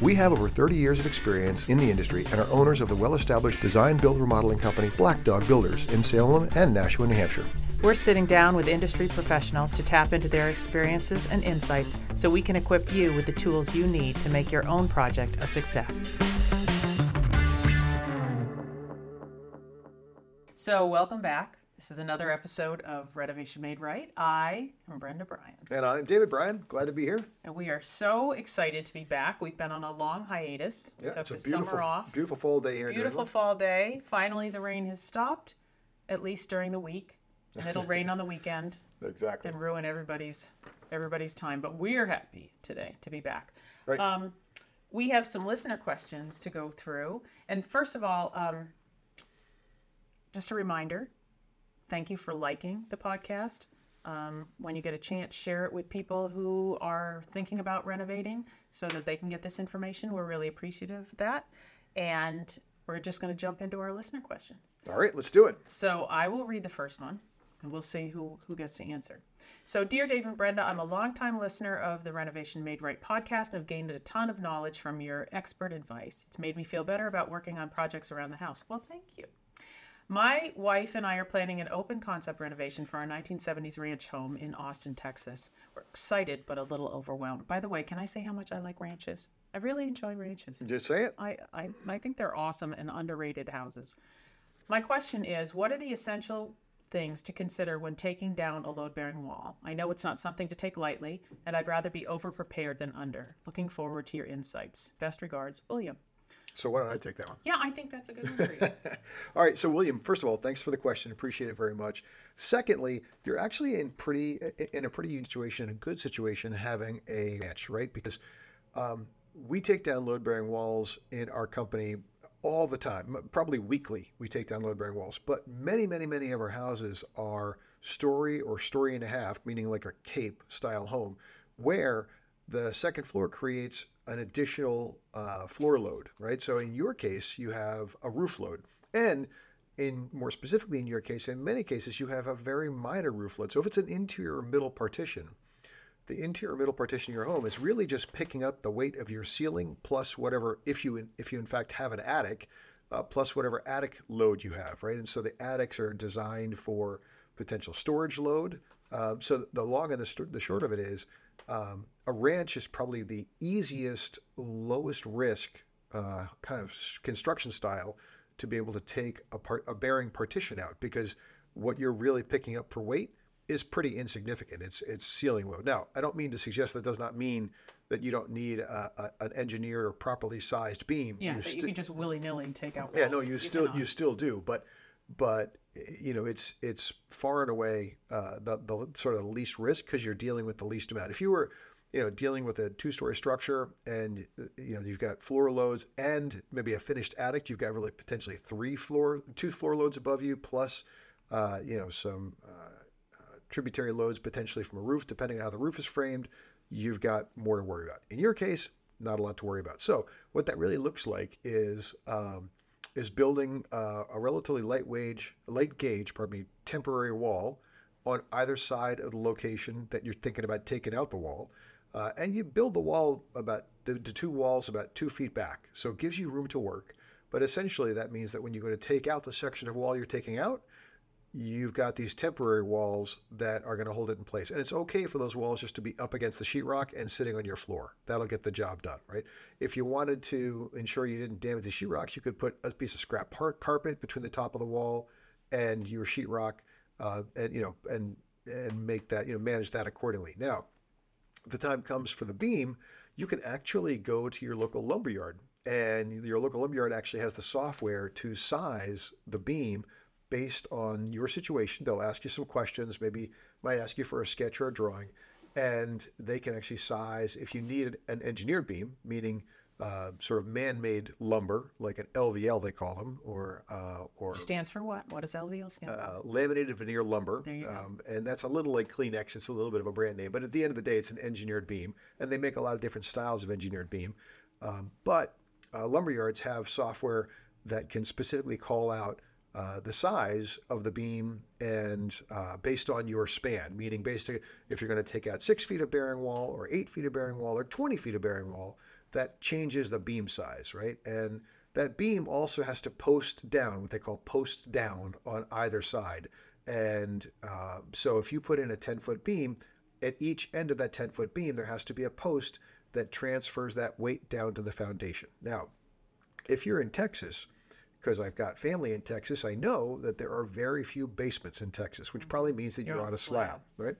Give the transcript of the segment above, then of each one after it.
We have over 30 years of experience in the industry and are owners of the well established design build remodeling company Black Dog Builders in Salem and Nashua, New Hampshire. We're sitting down with industry professionals to tap into their experiences and insights so we can equip you with the tools you need to make your own project a success. So, welcome back. This is another episode of Renovation Made Right. I am Brenda Bryan. And I'm David Bryan. Glad to be here. And we are so excited to be back. We've been on a long hiatus. Yeah, Took it's a beautiful, summer off. beautiful fall day here. Beautiful fall day. Finally, the rain has stopped, at least during the week. And it'll rain on the weekend Exactly. and ruin everybody's everybody's time. But we're happy today to be back. Right. Um, we have some listener questions to go through. And first of all, um, just a reminder thank you for liking the podcast. Um, when you get a chance, share it with people who are thinking about renovating so that they can get this information. We're really appreciative of that. And we're just going to jump into our listener questions. All right, let's do it. So I will read the first one and we'll see who, who gets to answer. So, dear Dave and Brenda, I'm a longtime listener of the Renovation Made Right podcast and have gained a ton of knowledge from your expert advice. It's made me feel better about working on projects around the house. Well, thank you. My wife and I are planning an open concept renovation for our 1970s ranch home in Austin, Texas. We're excited but a little overwhelmed. By the way, can I say how much I like ranches? I really enjoy ranches. Just say it. I, I, I think they're awesome and underrated houses. My question is what are the essential things to consider when taking down a load bearing wall? I know it's not something to take lightly, and I'd rather be over prepared than under. Looking forward to your insights. Best regards, William. So why don't I take that one? Yeah, I think that's a good one for you. All right, so William, first of all, thanks for the question. Appreciate it very much. Secondly, you're actually in pretty in a pretty unique situation, a good situation, having a ranch, right? Because um, we take down load bearing walls in our company all the time, probably weekly. We take down load bearing walls, but many, many, many of our houses are story or story and a half, meaning like a cape style home, where the second floor creates an additional uh, floor load, right? So in your case, you have a roof load, and in more specifically in your case, in many cases, you have a very minor roof load. So if it's an interior middle partition, the interior middle partition of your home is really just picking up the weight of your ceiling plus whatever, if you if you in fact have an attic, uh, plus whatever attic load you have, right? And so the attics are designed for potential storage load. Um, so the long and the, st- the short of it is, um, a ranch is probably the easiest, lowest risk uh, kind of construction style to be able to take a, part, a bearing partition out because what you're really picking up for weight is pretty insignificant. It's it's ceiling load. Now, I don't mean to suggest that does not mean that you don't need a, a, an engineered or properly sized beam. Yeah, You that you can just willy nilly take out. yeah, no, you still cannot. you still do, but but you know it's it's far and away uh, the the sort of least risk because you're dealing with the least amount. If you were you know dealing with a two story structure and you know you've got floor loads and maybe a finished attic, you've got really potentially three floor two floor loads above you plus uh, you know some uh, uh, tributary loads potentially from a roof, depending on how the roof is framed. You've got more to worry about. In your case, not a lot to worry about. So what that really looks like is um, is building uh, a relatively lightweight, light gauge, pardon me, temporary wall on either side of the location that you're thinking about taking out the wall, uh, and you build the wall about the, the two walls about two feet back, so it gives you room to work. But essentially, that means that when you're going to take out the section of wall you're taking out, you've got these temporary walls that are going to hold it in place. And it's okay for those walls just to be up against the sheetrock and sitting on your floor. That'll get the job done, right? If you wanted to ensure you didn't damage the sheetrock, you could put a piece of scrap carpet between the top of the wall and your sheetrock, uh, and you know, and and make that you know manage that accordingly. Now, the time comes for the beam, you can actually go to your local lumberyard, and your local lumberyard actually has the software to size the beam based on your situation. They'll ask you some questions, maybe might ask you for a sketch or a drawing, and they can actually size if you need an engineered beam, meaning uh, sort of man-made lumber, like an LVL they call them, or uh, or Stands for what? What does LVL stand for? uh, laminated veneer lumber. There you go. Um, and that's a little like Kleenex. It's a little bit of a brand name, but at the end of the day, it's an engineered beam, and they make a lot of different styles of engineered beam. Um, but uh, lumber yards have software that can specifically call out uh, the size of the beam and uh, based on your span, meaning basically if you're going to take out six feet of bearing wall or eight feet of bearing wall or 20 feet of bearing wall, that changes the beam size, right? And that beam also has to post down, what they call post down on either side. And uh, so if you put in a 10 foot beam, at each end of that 10 foot beam, there has to be a post that transfers that weight down to the foundation. Now, if you're in Texas, because I've got family in Texas, I know that there are very few basements in Texas, which probably means that you're, on a slab, right?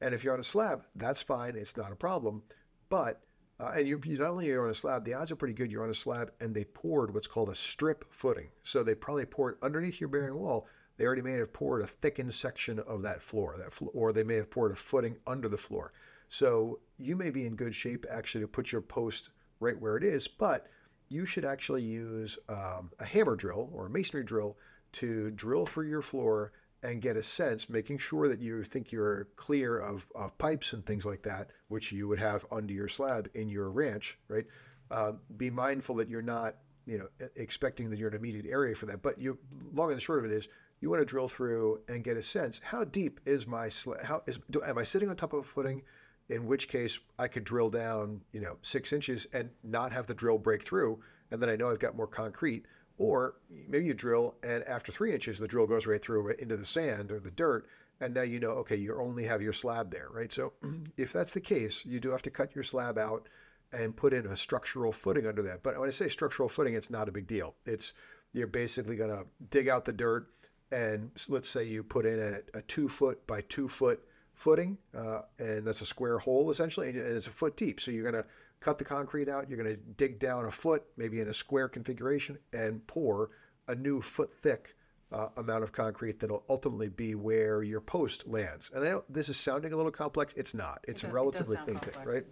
And if you're on a slab, that's fine. It's not a problem. But uh, and you, you not only are on a slab, the odds are pretty good you're on a slab, and they poured what's called a strip footing. So they probably poured underneath your bearing wall. They already may have poured a thickened section of that floor, that flo- or they may have poured a footing under the floor. So you may be in good shape actually to put your post right where it is, but you should actually use um, a hammer drill or a masonry drill to drill through your floor and get a sense, making sure that you think you're clear of, of pipes and things like that, which you would have under your slab in your ranch, right? Uh, be mindful that you're not, you know, expecting that you're an immediate area for that. But you, long and short of it is, you want to drill through and get a sense: how deep is my slab? How is do, am I sitting on top of a footing? in which case I could drill down, you know, six inches and not have the drill break through, and then I know I've got more concrete. Or maybe you drill, and after three inches, the drill goes right through into the sand or the dirt, and now you know, okay, you only have your slab there, right? So if that's the case, you do have to cut your slab out and put in a structural footing under that. But when I say structural footing, it's not a big deal. It's you're basically going to dig out the dirt, and let's say you put in a, a two foot by two foot footing, uh, and that's a square hole essentially, and it's a foot deep. So you're going to cut the concrete out, you're going to dig down a foot, maybe in a square configuration, and pour a new foot thick uh, amount of concrete that'll ultimately be where your post lands. And I know this is sounding a little complex. It's not. It's it does relatively sound thin thing, right?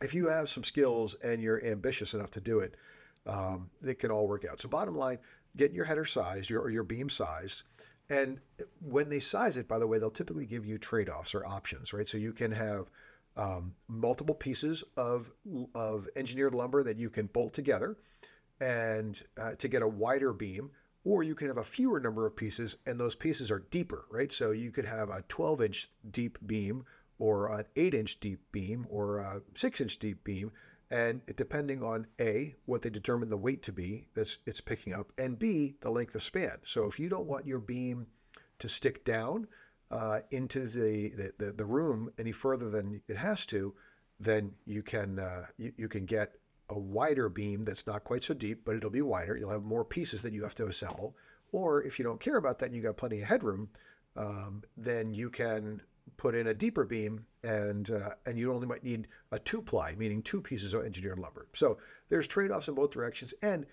If you have some skills and you're ambitious enough to do it, um, it can all work out. So bottom line, get your header sized your, or your beam sized. And when they size it, by the way, they'll typically give you trade-offs or options, right? So you can have um, multiple pieces of, of engineered lumber that you can bolt together and uh, to get a wider beam, or you can have a fewer number of pieces and those pieces are deeper, right? So you could have a 12 inch deep beam or an 8 inch deep beam or a 6 inch deep beam. And depending on A, what they determine the weight to be that's it's picking up, and B, the length of span. So if you don't want your beam to stick down uh, into the, the, the, room any further than it has to, then you can uh, you, you can get a wider beam that's not quite so deep, but it'll be wider. You'll have more pieces that you have to assemble. Or if you don't care about that and you got plenty of headroom, um, then you can put in a deeper beam and uh, and you only might need a two ply, meaning two pieces of engineered lumber. So there's trade-offs in both directions. And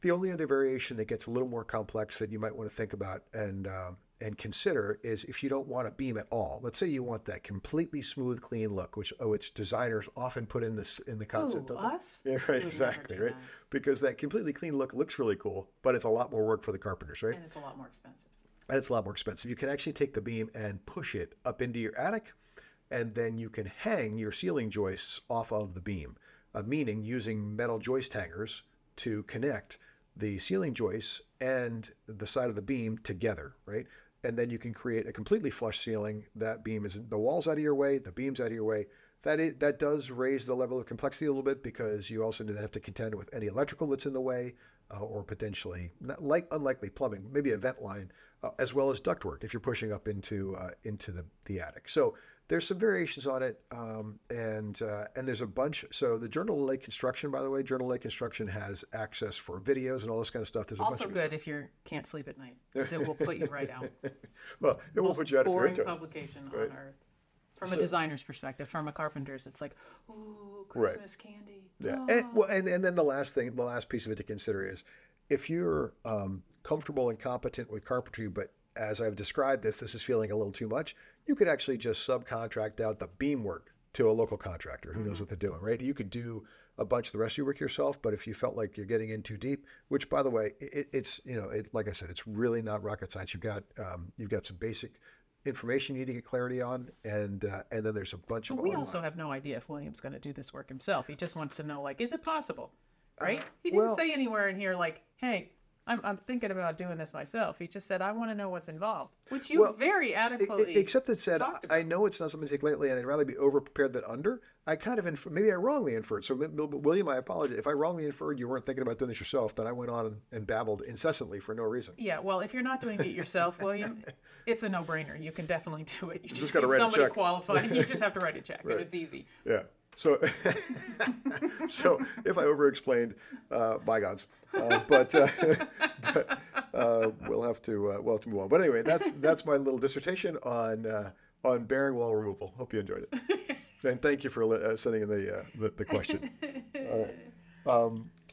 the only other variation that gets a little more complex that you might want to think about and uh, and consider is if you don't want a beam at all. Let's say you want that completely smooth, clean look, which oh, which designers often put in this in the concept Ooh, us? yeah, right, exactly, right. that. Because that completely clean look looks really cool, but it's a lot more work for the carpenters, right? And it's a lot more expensive. and it's a lot more expensive. You can actually take the beam and push it up into your attic, and then you can hang your ceiling joists off of the beam, uh, meaning using metal joist hangers to connect the ceiling joists and the side of the beam together, right? And then you can create a completely flush ceiling. That beam is the walls out of your way, the beam's out of your way. That is, that does raise the level of complexity a little bit because you also have to contend with any electrical that's in the way, uh, or potentially like unlikely plumbing, maybe a vent line, uh, as well as ductwork if you're pushing up into uh, into the, the attic. So there's some variations on it, um, and uh, and there's a bunch. So the Journal of Light Construction, by the way, Journal of Light Construction has access for videos and all this kind of stuff. There's a Also bunch of good if you can't sleep at night, because it will put you right out. well, it won't put you out if you're boring publication Right. on earth. From a designer's perspective, from a carpenter's, it's like, ooh, Right. Christmas candy. Yeah. Ah. And, well, and, and then the last thing, the last piece of it to consider is if you're um, comfortable and competent with carpentry, but as I've described this, this is feeling a little too much, you could actually just subcontract out the beam work to a local contractor who knows what they're doing, right? You could do a bunch of the rest of your work yourself, but if you felt like you're getting in too deep, which by the way, it, it's you know, it, like I said, it's really not rocket science. You've got um, you've got some basic information you need to get clarity on, and uh, and then there's a bunch of We online- also have no idea if William's going to do this work himself. He just wants to know, like, is it possible? Right? he didn't Uh, well- say anywhere in here, like, hey, I'm, I'm thinking about doing this myself. He just said, I want to know what's involved, which you Well, very adequately. Except it said, I know it's not something to take lightly, and I'd rather be over prepared than under. I kind of infer, maybe I wrongly inferred. So, William, I apologize if I wrongly inferred you weren't thinking about doing this yourself. Then I went on and, babbled incessantly for no reason. Yeah, well, if you're not doing it yourself, William, it's a no-brainer. You can definitely do it. You just, just write a somebody check. qualified. You just have to write a check, and it's easy. Yeah. So, so if I over-explained, uh, bygones. Uh, but uh, but uh, we'll have to uh, we'll have to move on. But anyway, that's that's my little dissertation on uh, on bearing wall removal. Hope you enjoyed it, and thank you for uh, sending in the, uh, the the question.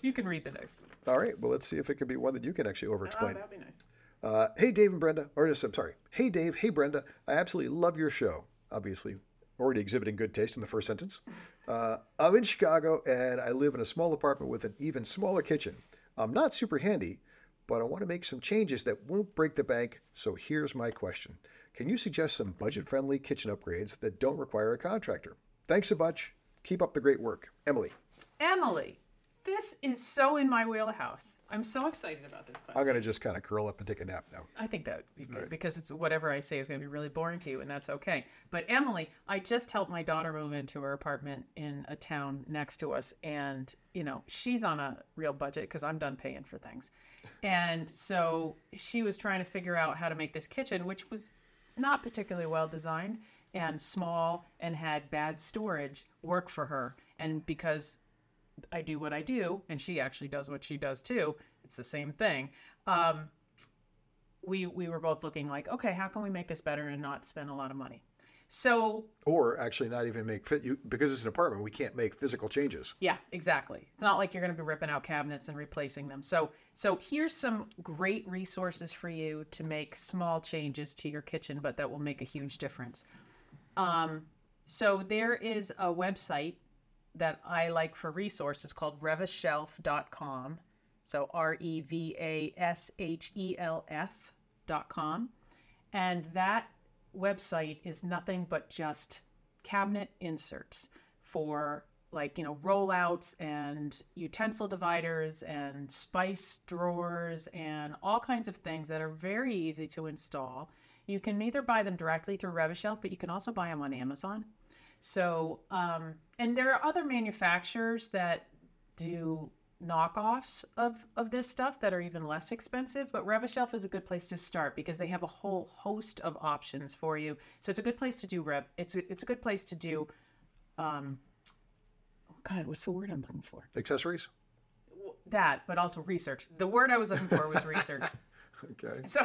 You can read the next one. All right. Well, let's see if it can be one that you can actually Oh, over-explain. that'd be nice. Uh, hey, Dave and Brenda, or just, I'm sorry. Hey, Dave. Hey, Brenda. I absolutely love your show. Obviously, already exhibiting good taste in the first sentence. Uh, I'm in Chicago and I live in a small apartment with an even smaller kitchen. I'm not super handy, but I want to make some changes that won't break the bank. So here's my question Can you suggest some budget friendly kitchen upgrades that don't require a contractor? Thanks a bunch. Keep up the great work. Emily. Emily, this is so in my wheelhouse. I'm so excited about this question. I'm going to just kind of curl up and take a nap now. I think that would be good because it's whatever I say is going to be really boring to you, and that's okay. But Emily, I just helped my daughter move into her apartment in a town next to us, and you know she's on a real budget because I'm done paying for things, and so she was trying to figure out how to make this kitchen, which was not particularly well designed and small and had bad storage, work for her, and because I do what I do, and she actually does what she does too. It's the same thing. Um, we we were both looking like, okay, how can we make this better and not spend a lot of money? So Or actually, not even make fit you because it's an apartment. We can't make physical changes. yeah, exactly. It's not like you're going to be ripping out cabinets and replacing them. So so here's some great resources for you to make small changes to your kitchen, but that will make a huge difference. Um, so there is a website that I like for resources called revashelf.com. So R E V A S H E L F dot com. And that website is nothing but just cabinet inserts for like, you know, rollouts and utensil dividers and spice drawers and all kinds of things that are very easy to install. You can either buy them directly through Revashelf, but you can also buy them on Amazon. So, um, and there are other manufacturers that do knockoffs of, of this stuff that are even less expensive, but Revashelf is a good place to start because they have a whole host of options for you. So it's a good place to do rev. It's a, it's a good place to do. Um, oh God, what's the word I'm looking for? Accessories? That, but also research. The word I was looking for was research. Okay. So,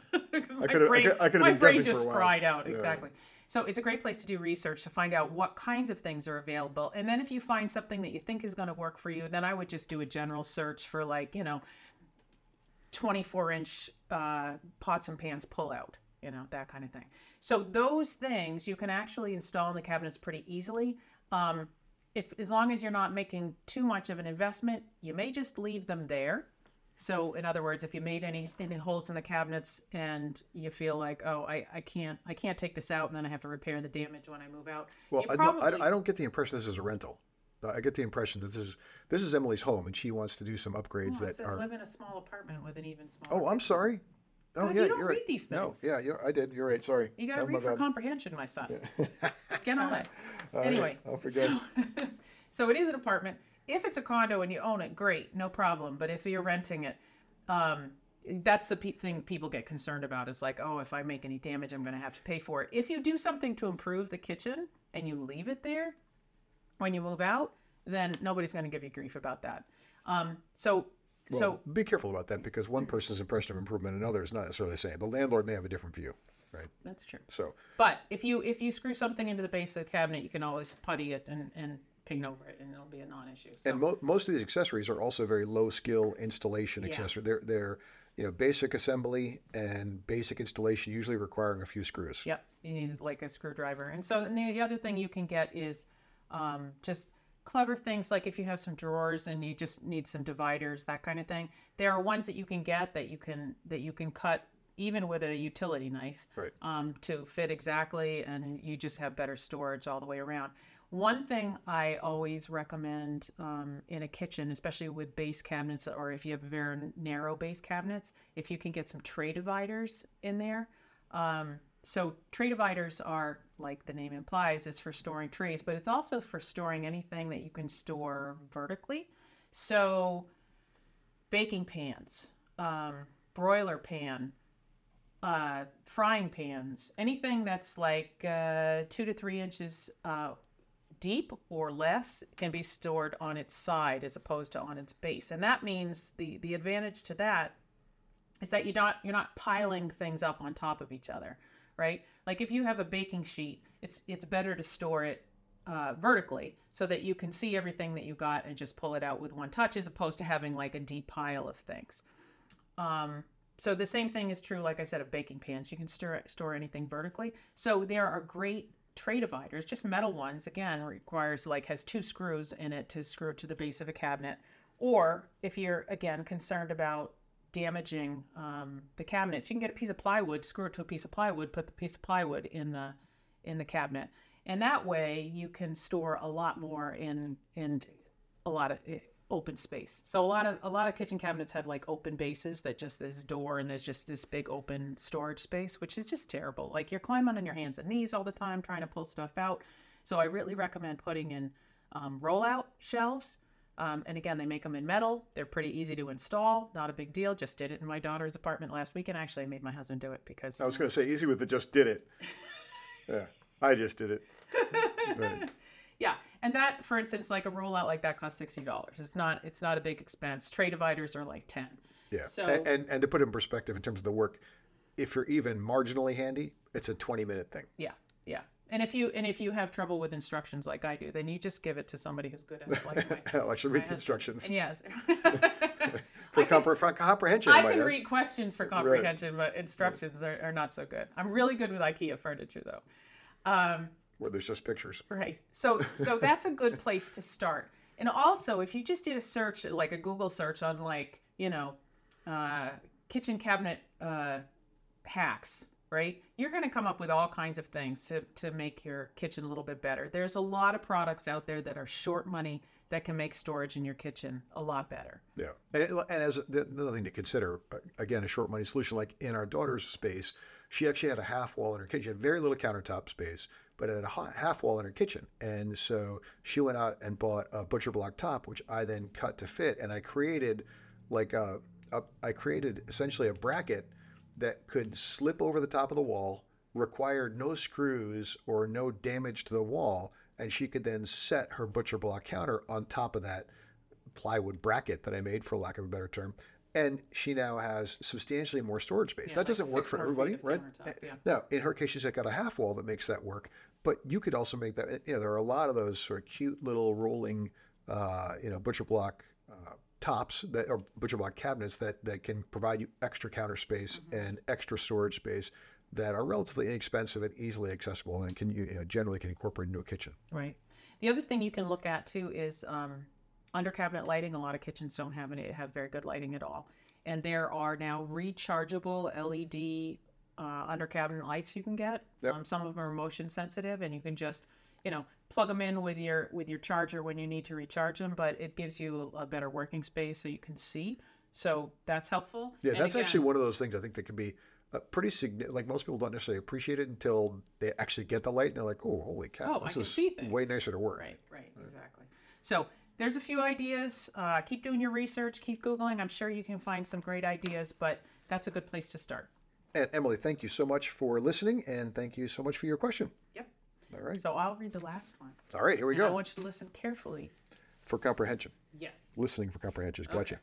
my I brain, could- I could've my brain just fried out. Yeah. Exactly. So it's a great place to do research to find out what kinds of things are available. And then if you find something that you think is going to work for you, then I would just do a general search for like, you know, 24 inch uh, pots and pans pull out, you know, that kind of thing. So those things you can actually install in the cabinets pretty easily. Um, if as long as you're not making too much of an investment, you may just leave them there. So in other words, if you made any any holes in the cabinets and you feel like, oh, I, I can't I can't take this out and then I have to repair the damage when I move out. Well, you I, probably, don't, I, I don't get the impression this is a rental. I get the impression that this is this is Emily's home, and she wants to do some upgrades Oh, that says are. live in a small apartment with an even smaller. Oh, I'm sorry. Oh, God, yeah, you don't read right. these things. No, yeah, you're, I did. You're right. Sorry. You got to Oh, read for bad. comprehension, my son. Get on it. right, anyway, I'll forget. so, so it is an apartment. If it's a condo and you own it, great, no problem. But if you're renting it, um, that's the pe- thing people get concerned about is like, oh, if I make any damage, I'm going to have to pay for it. If you do something to improve the kitchen and you leave it there when you move out, then nobody's going to give you grief about that. Um, so, so be careful about that because one person's impression of improvement and another is not necessarily the same. The landlord may have a different view, right? that's true. So, But if you if you screw something into the base of the cabinet, you can always putty it and, and paint over it, and it'll be a non-issue. So and mo- most of these accessories are also very low skill installation accessory. They're they're you know, basic assembly and basic installation, usually requiring a few screws. Yep, you need like a screwdriver. And so, and the other thing you can get is um, just clever things like if you have some drawers and you just need some dividers, that kind of thing. There are ones that you can get that you can that you can cut even with a utility knife Right. um, to fit exactly, and you just have better storage all the way around. One thing I always recommend um, in a kitchen, especially with base cabinets, or if you have very narrow base cabinets, if you can get some tray dividers in there. Um, so tray dividers are, like the name implies, is for storing trays, but it's also for storing anything that you can store vertically. So baking pans, um, broiler pan, uh, frying pans, anything that's like uh, two to three inches uh, deep or less can be stored on its side as opposed to on its base. And that means the the advantage to that is that you're not you're not piling things up on top of each other, right? Like if you have a baking sheet, it's it's better to store it uh, vertically so that you can see everything that you got and just pull it out with one touch, as opposed to having like a deep pile of things. Um, so the same thing is true, like I said, of baking pans. You can store store anything vertically. So there are great tray dividers, just metal ones. Again, requires like has two screws in it to screw to the base of a cabinet. Or if you're again concerned about damaging um, the cabinets, you can get a piece of plywood, screw it to a piece of plywood, put the piece of plywood in the in the cabinet, and that way you can store a lot more in in a lot of open space. So a lot of a lot of kitchen cabinets have like open bases that just this door and there's just this big open storage space, which is just terrible. Like you're climbing on your hands and knees all the time trying to pull stuff out. So I really recommend putting in um, rollout shelves. Um, and again, they make them in metal. They're pretty easy to install. Not a big deal. Just did it in my daughter's apartment last weekend. Actually, I made my husband do it because I was going to say easy with the just did it. yeah, I just did it. Right. Yeah, and that, for instance, like a rollout like that costs sixty dollars. It's not it's not a big expense. Tray dividers are like ten. Yeah. So- and, and and to put it in perspective in terms of the work, if you're even marginally handy, it's a 20 minute thing. Yeah, yeah. And if you and if you have trouble with instructions like I do, then you just give it to somebody who's good at it. Like my, I'll actually read the instructions and yes, for, compre- for comprehension. I can add. read questions for comprehension, but instructions are, are not so good. I'm really good with IKEA furniture though. Um, where there's just pictures. Right. So so that's a good place to start. And also, if you just did a search, like a Google search on like you know, uh, kitchen cabinet uh, hacks, right? You're going to come up with all kinds of things to to make your kitchen a little bit better. There's a lot of products out there that are short money that can make storage in your kitchen a lot better. Yeah, and, and as another thing to consider, uh, again, a short money solution. Like in our daughter's space, she actually had a half wall in her kitchen. She had very little countertop space, but it had a half wall in her kitchen. And so she went out and bought a butcher block top, which I then cut to fit, and I created like a, a I created essentially a bracket that could slip over the top of the wall, required no screws or no damage to the wall, and she could then set her butcher block counter on top of that plywood bracket that I made, for lack of a better term. And she now has substantially more storage space. Yeah, that like doesn't work for everybody, right? yeah. No, in her case, she's got a half wall that makes that work. But you could also make that. You know, there are a lot of those sort of cute little rolling, uh, you know, butcher block uh, tops that are butcher block cabinets that that can provide you extra counter space Mm-hmm. and extra storage space that are relatively inexpensive and easily accessible and can you, you know, generally can incorporate into a kitchen. Right. The other thing you can look at too is um, under cabinet lighting. A lot of kitchens don't have any have very good lighting at all, and there are now rechargeable LED uh, under cabinet lights you can get. Yep. Um, some of them are motion sensitive, and you can just you know plug them in with your with your charger when you need to recharge them. But it gives you a, better working space so you can see. So that's helpful. Yeah, And that's again- actually one of those things I think that can be uh, pretty significant. Like most people don't necessarily appreciate it until they actually get the light and they're like, "Oh, holy cow! Oh, I this can is see things." way nicer to work." Right, right, exactly. So there's a few ideas. Uh, keep doing your research, keep Googling. I'm sure you can find some great ideas, but that's a good place to start. And Emily, thank you so much for listening, and thank you so much for your question. Yep. All right, So I'll read the last one. all right, here we And I want you to listen carefully. for comprehension. Yes. Listening for comprehension. Gotcha.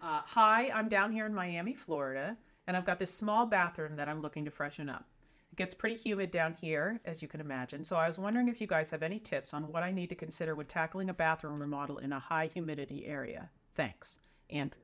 Uh, hi, I'm down here in Miami, Florida, and I've got this small bathroom that I'm looking to freshen up. It gets pretty humid down here, as you can imagine, so I was wondering if you guys have any tips on what I need to consider when tackling a bathroom remodel in a high humidity area. Thanks, Andrew.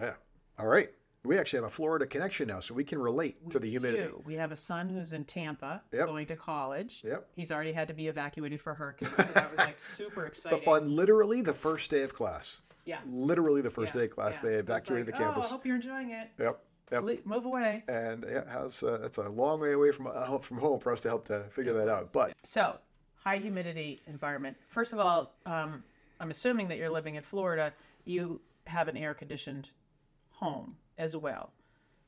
Yeah. All right. We actually have a Florida connection now, so we can relate to the humidity. Two, we have a son who's in Tampa Yep. going to college. Yep. He's already had to be evacuated for hurricanes. So that was like super exciting. On literally the first day of class. yeah. Literally the first yeah, day of class, yeah. they evacuated like, the campus. Oh, I hope you're enjoying it. Yep. Yep. Le- Move away. And yeah, how's, uh, it's a long way away from uh, from home for us to help to figure that out. But So, high humidity environment. First of all, um, I'm assuming that you're living in Florida. You have an air conditioned home as well.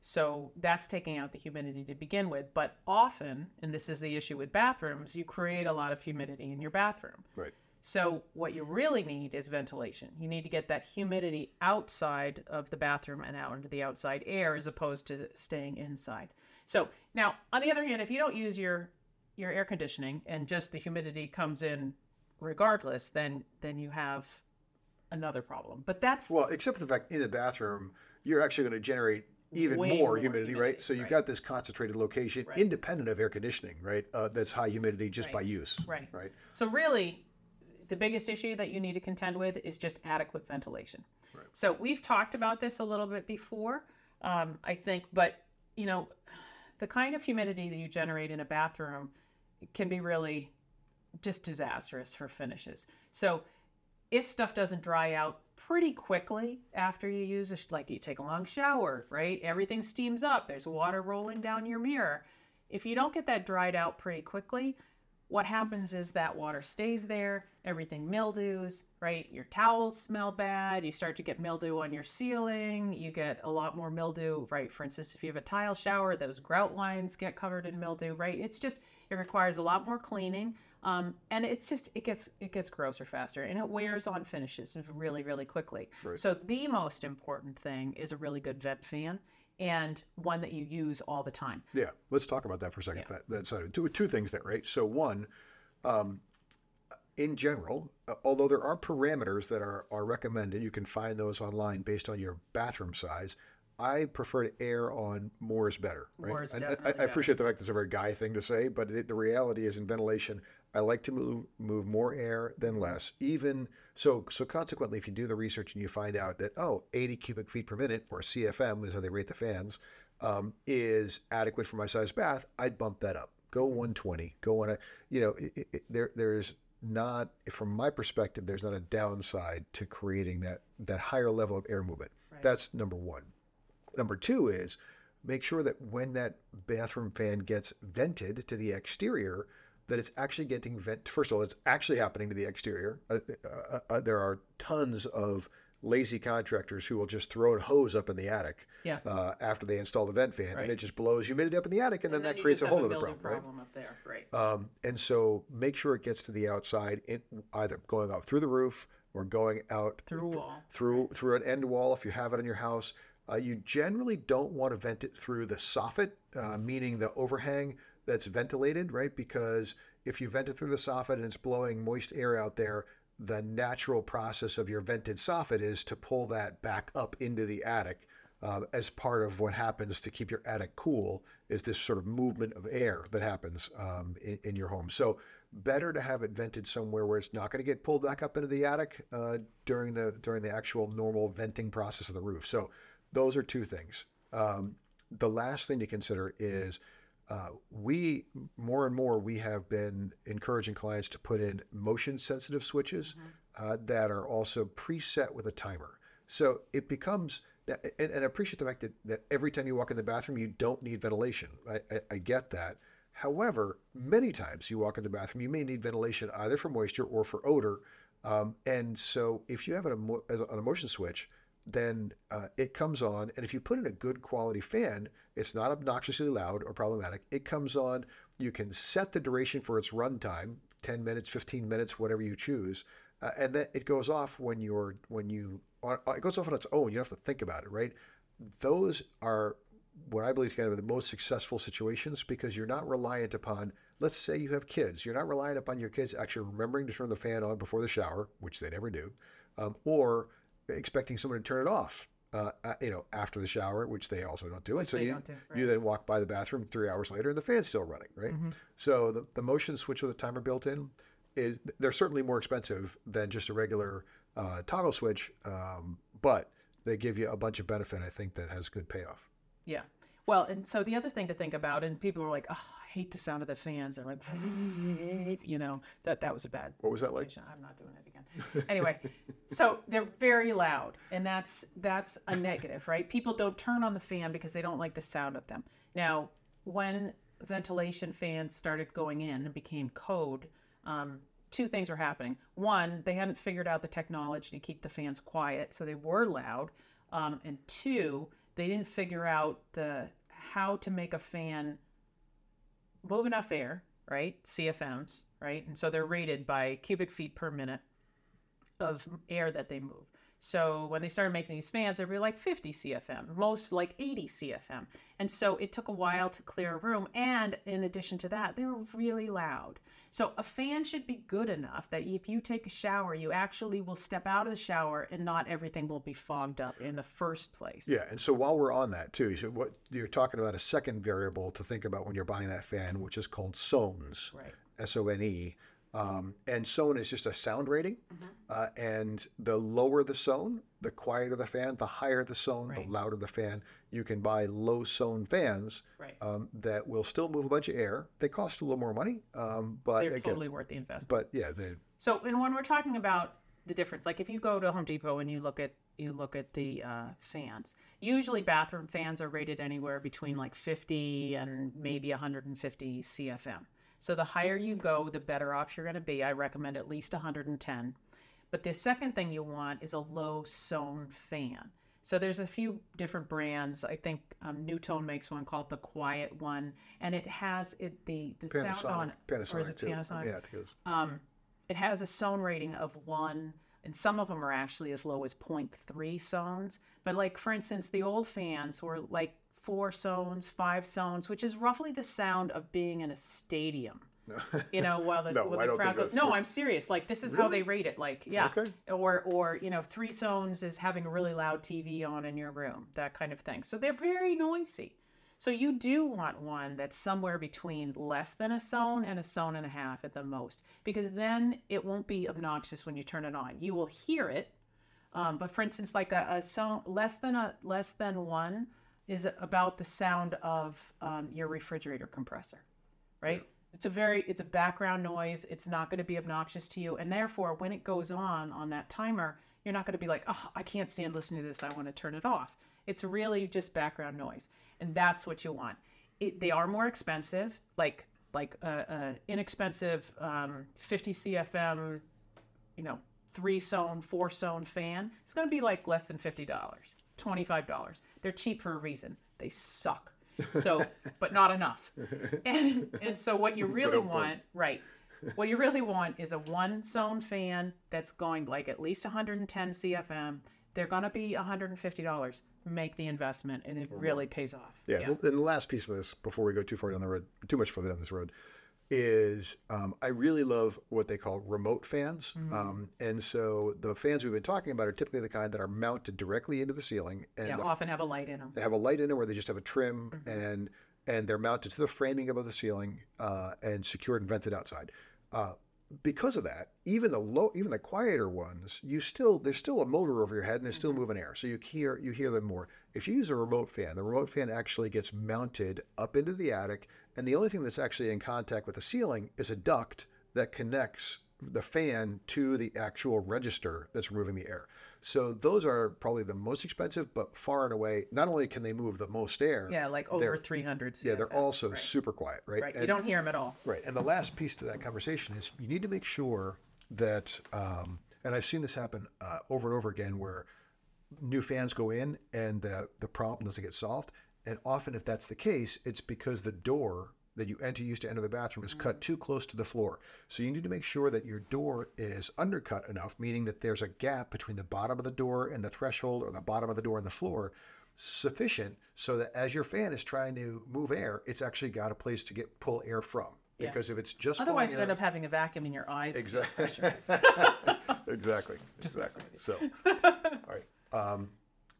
So that's taking out the humidity to begin with. But often, and this is the issue with bathrooms, you create a lot of humidity in your bathroom. right. So, what you really need is ventilation. You need to get that humidity outside of the bathroom and out into the outside air as opposed to staying inside. So, now on the other hand, if you don't use your your air conditioning and just the humidity comes in regardless, then then you have another problem. But that's Well, except for the fact in the bathroom, you're actually going to generate even more, more humidity, right? humidity, So you've right. got this concentrated location, independent of air conditioning, right? Uh, that's high humidity just by use, Right. Right. So really, the biggest issue that you need to contend with is just adequate ventilation. So we've talked about this a little bit before, um, I think, but you know, the kind of humidity that you generate in a bathroom can be really just disastrous for finishes. So if stuff doesn't dry out pretty quickly after you use it, like you take a long shower, right? Everything steams up. There's water rolling down your mirror. If you don't get that dried out pretty quickly, what happens is that water stays there, everything mildews, right? Your towels smell bad, you start to get mildew on your ceiling, you get a lot more mildew, right? For instance, if you have a tile shower, those grout lines get covered in mildew, right? It's just it requires a lot more cleaning. Um, and it's just it gets it gets grosser faster and it wears on finishes really really quickly. So the most important thing is a really good vent fan and one that you use all the time. Yeah, let's talk about that for a second. That, that's uh, two, two things there, right? So one, um, in general, uh, although there are parameters that are, are recommended, you can find those online based on your bathroom size. I prefer to err on more is better. Right? More is I- I, I appreciate the fact that it's a very guy thing to say, but it, the reality is in ventilation, I like to move move more air than less. Even so, so consequently, if you do the research and you find out that oh, 80 cubic feet per minute or CFM is how they rate the fans, um, is adequate for my size bath, I'd bump that up. Go 120. Go on a you know it, it, there there's not from my perspective there's not a downside to creating that that higher level of air movement. That's number one. Number two is make sure that when that bathroom fan gets vented to the exterior, that it's actually getting vent. First of all, it's actually happening to the exterior. Uh, uh, uh, there are tons of lazy contractors who will just throw a hose up in the attic Yeah. uh, after they install the vent fan, Right. and it just blows humidity up in the attic, and then, And then that creates a whole other mildew problem, right? up there, right? Um, and so make sure it gets to the outside, in, either going out through the roof or going out Through a wall. through through an end wall if you have it in your house. Uh, you generally don't want to vent it through the soffit, uh, meaning the overhang that's ventilated, right? Because if you vent it through the soffit and it's blowing moist air out there, the natural process of your vented soffit is to pull that back up into the attic. Um, as part of what happens to keep your attic cool is this sort of movement of air that happens um, in, in your home. So better to have it vented somewhere where it's not going to get pulled back up into the attic uh, during the during the actual normal venting process of the roof. So those are two things. Um, the last thing to consider is uh, we more and more we have been encouraging clients to put in motion sensitive switches uh, that are also preset with a timer. So it becomes and, and I appreciate the fact that, that every time you walk in the bathroom you don't need ventilation. I, I, I get that. However, many times you walk in the bathroom, you may need ventilation either for moisture or for odor. Um, and so if you have an, an emotion switch, then uh, it comes on. And if you put in a good quality fan, it's not obnoxiously loud or problematic. It comes on. You can set the duration for its runtime 10 minutes, 15 minutes, whatever you choose. Uh, and then it goes off when you're, when you, it goes off on its own. You don't have to think about it, right? Those are what I believe is kind of the most successful situations because you're not reliant upon, let's say you have kids, you're not reliant upon your kids actually remembering to turn the fan on before the shower, which they never do, um, or expecting someone to turn it off. Uh, you know, after the shower, which they also don't do, and so you do, you then walk by the bathroom three hours later, and the fan's still running, right? So the, the motion switch with a timer built in is they're certainly more expensive than just a regular uh, toggle switch, um, but they give you a bunch of benefit. I think that has good payoff. Yeah. Well, and so the other thing to think about, and people are like, "Oh, I hate the sound of the fans." They're like, you know, that that was a bad. What was that like? I'm not doing it again. Anyway, so they're very loud, and that's that's a negative, right? People don't turn on the fan because they don't like the sound of them. Now, when ventilation fans started going in and became code, um, two things were happening. One, they hadn't figured out the technology to keep the fans quiet, so they were loud. Um, and two, they didn't figure out the how to make a fan move enough air, right? CFMs, right? And so they're rated by cubic feet per minute of air that they move. So when they started making these fans, they were like 50 CFM, most like 80 CFM. And so it took a while to clear a room. And in addition to that, they were really loud. So a fan should be good enough that if you take a shower, you actually will step out of the shower and not everything will be fogged up in the first place. Yeah, and so while we're on that too, so what you're talking about a second variable to think about when you're buying that fan, which is called SONES, Right. S O N E. Um, and SONE is just a sound rating, uh, and the lower the SONE, the quieter the fan. The higher the SONE, Right. the louder the fan. You can buy low SONE fans Right. um, that will still move a bunch of air. They cost a little more money, um, but They're again, totally worth the investment. but yeah, they So, and when we're talking about the difference, like if you go to Home Depot and you look at you look at the uh, fans, usually bathroom fans are rated anywhere between like 50 and maybe 150 CFM. So the higher you go, the better off you're going to be. I recommend at least 110. But the second thing you want is a low SONE fan. So there's a few different brands. I think um, NuTone makes one called the Quiet One, and it has it the the sound Panasonic, on Panasonic or is it too. Panasonic? Yeah, I think it was. um, it has a sone rating of one, and some of them are actually as low as 0.3 sones. But like for instance, the old fans were like four sones, five sones, which is roughly the sound of being in a stadium. You know, while the, No, while the crowd goes. No. I'm serious. Like this is how they rate it. Like yeah, Okay. or or you know, three sones is having a really loud TV on in your room, that kind of thing. So they're very noisy. So you do want one that's somewhere between less than a sone and a sone and a half at the most, because then it won't be obnoxious when you turn it on. You will hear it, um, but for instance, like a, a sone less than a less than one is about the sound of um, your refrigerator compressor, right? It's a very it's a background noise. It's not going to be obnoxious to you, and therefore, when it goes on on that timer, you're not going to be like, oh, I can't stand listening to this. I want to turn it off. It's really just background noise, and that's what you want. It, they are more expensive, like like a, a inexpensive um, 50 CFM, you know, three sone, four sone fan. It's going to be like less than fifty dollars, twenty five dollars. They're cheap for a reason. They suck. So, but not enough. And and so what you really want, right? What you really want is a one sone fan that's going like at least 110 CFM. They're going to be $150. Make the investment and it really pays off. Yeah. well, And the last piece of this, before we go too far down the road, too much further down this road, is um, I really love what they call remote fans. Mm-hmm. Um, and so the fans we've been talking about are typically the kind that are mounted directly into the ceiling, and Yeah, the- often have a light in them. they have a light in them where they just have a trim, Mm-hmm. and and they're mounted to the framing above the ceiling uh, and secured and vented outside. Uh, because of that, even the low, even the quieter ones, you still there's still a motor over your head and they're still mm-hmm. moving air, so you hear you hear them more. If you use a remote fan, the remote fan actually gets mounted up into the attic, and the only thing that's actually in contact with the ceiling is a duct that connects the fan to the actual register that's removing the air. So those are probably the most expensive, but far and away, not only can they move the most air, Yeah, like over 300 yeah, they're CFM. also super quiet, right? Right. You don't hear them at all. Right. And the last piece to that conversation is you need to make sure that, um, and I've seen this happen uh, over and over again where new fans go in and the, the problem doesn't get solved. And often, if that's the case, it's because the door that you enter, used to enter the bathroom, is cut too close to the floor. So you need to make sure that your door is undercut enough, meaning that there's a gap between the bottom of the door and the threshold, or the bottom of the door and the floor, sufficient so that as your fan is trying to move air, it's actually got a place to get pull air from. Yeah. Because if it's just Otherwise, you end up having a vacuum in your eyes. Exactly. exactly. exactly. So, all right. Um,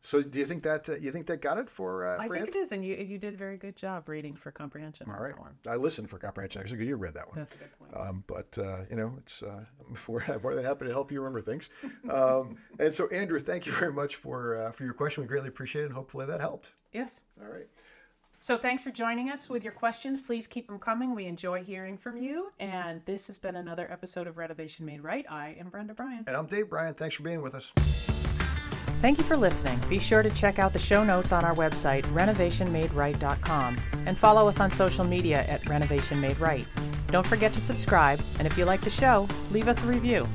So do you think that uh, you think that got it for uh, I for think it is, and you you did a very good job reading for comprehension. All right. I listened for comprehension actually because you read that one. That's a good point. Um, but uh, you know, it's uh, we're more than happy to help you remember things. Um, and so, Andrew, thank you very much for uh, for your question. We greatly appreciate it. and Hopefully, that helped. yes. All right. So thanks for joining us with your questions. Please keep them coming. We enjoy hearing from you. And this has been another episode of Renovation Made Right. I am Brenda Bryan. And I'm Dave Bryan. Thanks for being with us. Thank you for listening. Be sure to check out the show notes on our website, renovationmaderight.com, and follow us on social media at Renovation Made Right. Don't forget to subscribe, and if you like the show, leave us a review.